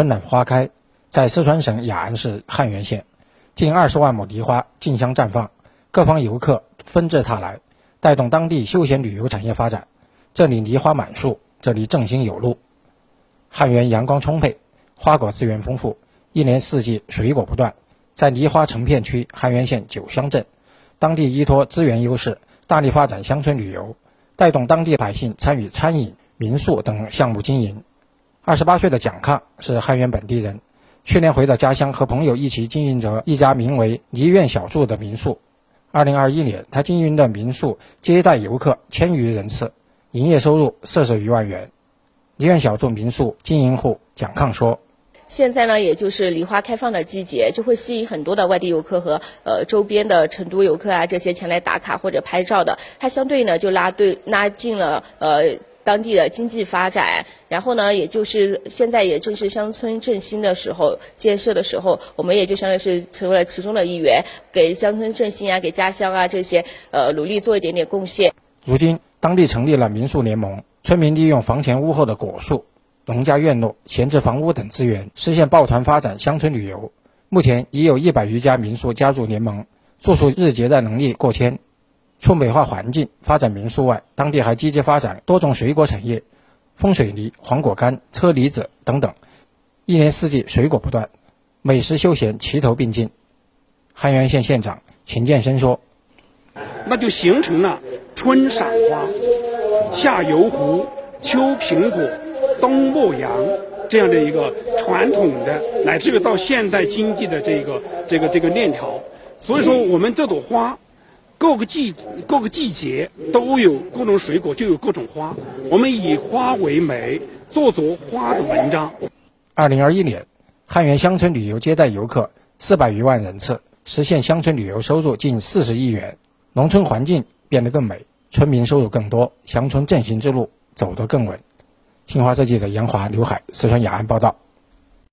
春暖花开，在四川省雅安市汉源县，近二十万亩梨花竞相绽放，各方游客纷至沓来，带动当地休闲旅游产业发展。这里梨花满树，这里振兴有路。汉源阳光充沛，花果资源丰富，一年四季水果不断。在梨花成片区汉源县九乡镇，当地依托资源优势，大力发展乡村旅游，带动当地百姓参与餐饮、民宿等项目经营。二十八岁的蒋抗是汉源本地人，去年回到家乡和朋友一起经营着一家名为梨苑小筑的民宿。二零二一年，他经营的民宿接待游客千余人次，营业收入四十余万元。梨苑小筑民宿经营户蒋抗说：“现在呢，也就是梨花开放的季节，就会吸引很多的外地游客和呃周边的成都游客啊这些前来打卡或者拍照的。它相对呢，就拉对拉近了呃。”当地的经济发展，然后呢，也就是现在也正是乡村振兴的时候，建设的时候，我们也就相当于是成为了其中的一员，给乡村振兴啊，给家乡啊这些呃努力做一点点贡献。如今，当地成立了民宿联盟，村民利用房前屋后的果树、农家院落、闲置房屋等资源，实现抱团发展乡村旅游。目前已有一百余家民宿加入联盟，住宿日结的能力过千。除美化环境、发展民宿外，当地还积极发展多种水果产业，风水梨、黄果干、车厘子等等，一年四季水果不断，美食休闲齐头并进。汉源县县长秦建生说：“那就形成了春赏花、夏游湖、秋苹果、冬牧羊这样的一个传统的，乃至于到现代经济的这个这个这个链条。所以说，我们这朵花。”各个季各个季节都有各种水果，就有各种花。我们以花为媒，做着花的文章。二零二一年，汉源乡村旅游接待游客四百余万人次，实现乡村旅游收入近四十亿元，农村环境变得更美，村民收入更多，乡村振兴之路走得更稳。新华社记者杨华、刘海四川雅安报道。